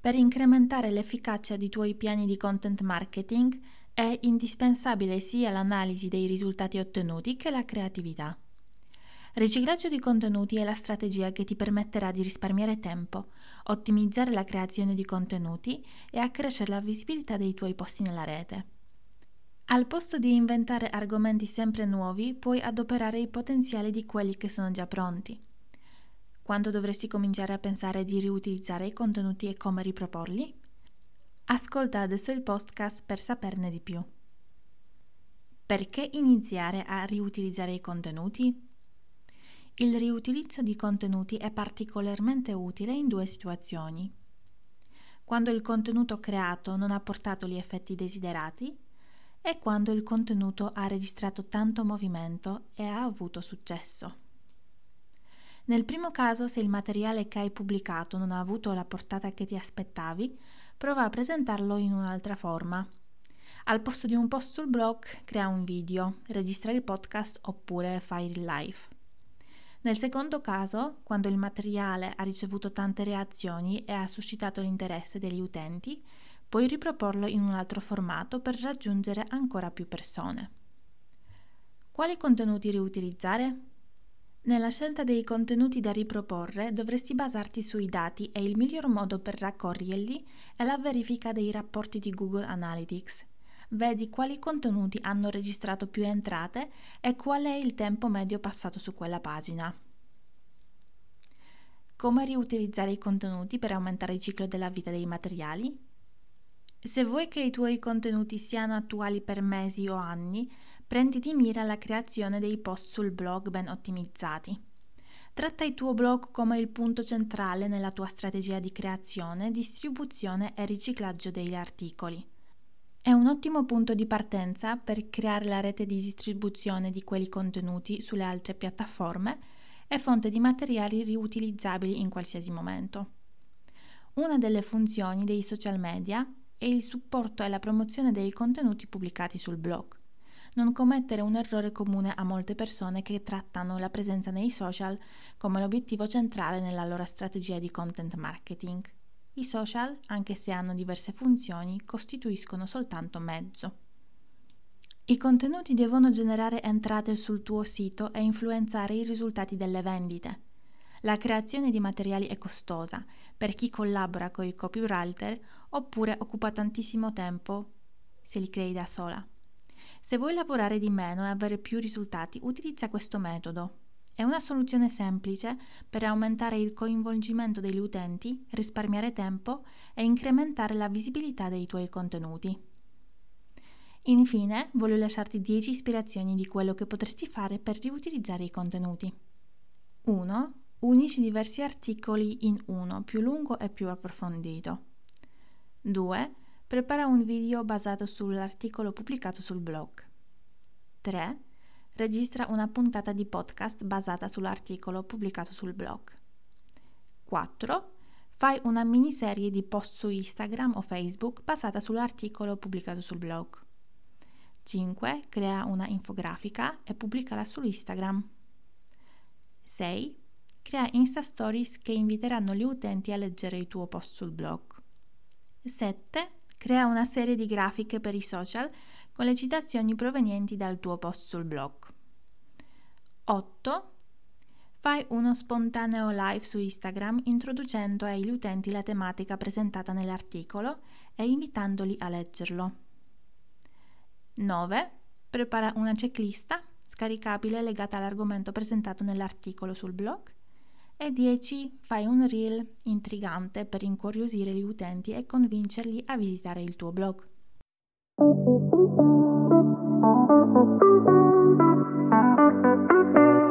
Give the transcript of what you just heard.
Per incrementare l'efficacia dei tuoi piani di content marketing è indispensabile sia l'analisi dei risultati ottenuti che la creatività. Riciclaggio di contenuti è la strategia che ti permetterà di risparmiare tempo, ottimizzare la creazione di contenuti e accrescere la visibilità dei tuoi posti nella rete. Al posto di inventare argomenti sempre nuovi, puoi adoperare i potenziali di quelli che sono già pronti quando dovresti cominciare a pensare di riutilizzare i contenuti e come riproporli? Ascolta adesso il podcast per saperne di più. Perché iniziare a riutilizzare i contenuti? Il riutilizzo di contenuti è particolarmente utile in due situazioni. Quando il contenuto creato non ha portato gli effetti desiderati e quando il contenuto ha registrato tanto movimento e ha avuto successo. Nel primo caso, se il materiale che hai pubblicato non ha avuto la portata che ti aspettavi, prova a presentarlo in un'altra forma. Al posto di un post sul blog, crea un video, registra il podcast oppure fai il live. Nel secondo caso, quando il materiale ha ricevuto tante reazioni e ha suscitato l'interesse degli utenti, puoi riproporlo in un altro formato per raggiungere ancora più persone. Quali contenuti riutilizzare? Nella scelta dei contenuti da riproporre dovresti basarti sui dati e il miglior modo per raccoglierli è la verifica dei rapporti di Google Analytics. Vedi quali contenuti hanno registrato più entrate e qual è il tempo medio passato su quella pagina. Come riutilizzare i contenuti per aumentare il ciclo della vita dei materiali? Se vuoi che i tuoi contenuti siano attuali per mesi o anni, prendi di mira la creazione dei post sul blog ben ottimizzati. Tratta il tuo blog come il punto centrale nella tua strategia di creazione, distribuzione e riciclaggio degli articoli. È un ottimo punto di partenza per creare la rete di distribuzione di quei contenuti sulle altre piattaforme e fonte di materiali riutilizzabili in qualsiasi momento. Una delle funzioni dei social media è il supporto e la promozione dei contenuti pubblicati sul blog non commettere un errore comune a molte persone che trattano la presenza nei social come l'obiettivo centrale nella loro strategia di content marketing. I social, anche se hanno diverse funzioni, costituiscono soltanto mezzo. I contenuti devono generare entrate sul tuo sito e influenzare i risultati delle vendite. La creazione di materiali è costosa per chi collabora con i copywriter oppure occupa tantissimo tempo se li crei da sola. Se vuoi lavorare di meno e avere più risultati, utilizza questo metodo. È una soluzione semplice per aumentare il coinvolgimento degli utenti, risparmiare tempo e incrementare la visibilità dei tuoi contenuti. Infine, voglio lasciarti 10 ispirazioni di quello che potresti fare per riutilizzare i contenuti. 1. Unisci diversi articoli in uno, più lungo e più approfondito. 2 Prepara un video basato sull'articolo pubblicato sul blog. 3. Registra una puntata di podcast basata sull'articolo pubblicato sul blog. 4. Fai una miniserie di post su Instagram o Facebook basata sull'articolo pubblicato sul blog. 5. Crea una infografica e pubblicala su Instagram. 6. Crea Insta Stories che inviteranno gli utenti a leggere il tuo post sul blog. 7 Crea una serie di grafiche per i social con le citazioni provenienti dal tuo post sul blog. 8. Fai uno spontaneo live su Instagram introducendo agli utenti la tematica presentata nell'articolo e invitandoli a leggerlo. 9. Prepara una checklista scaricabile legata all'argomento presentato nell'articolo sul blog e 10 fai un reel intrigante per incuriosire gli utenti e convincerli a visitare il tuo blog. Thank you.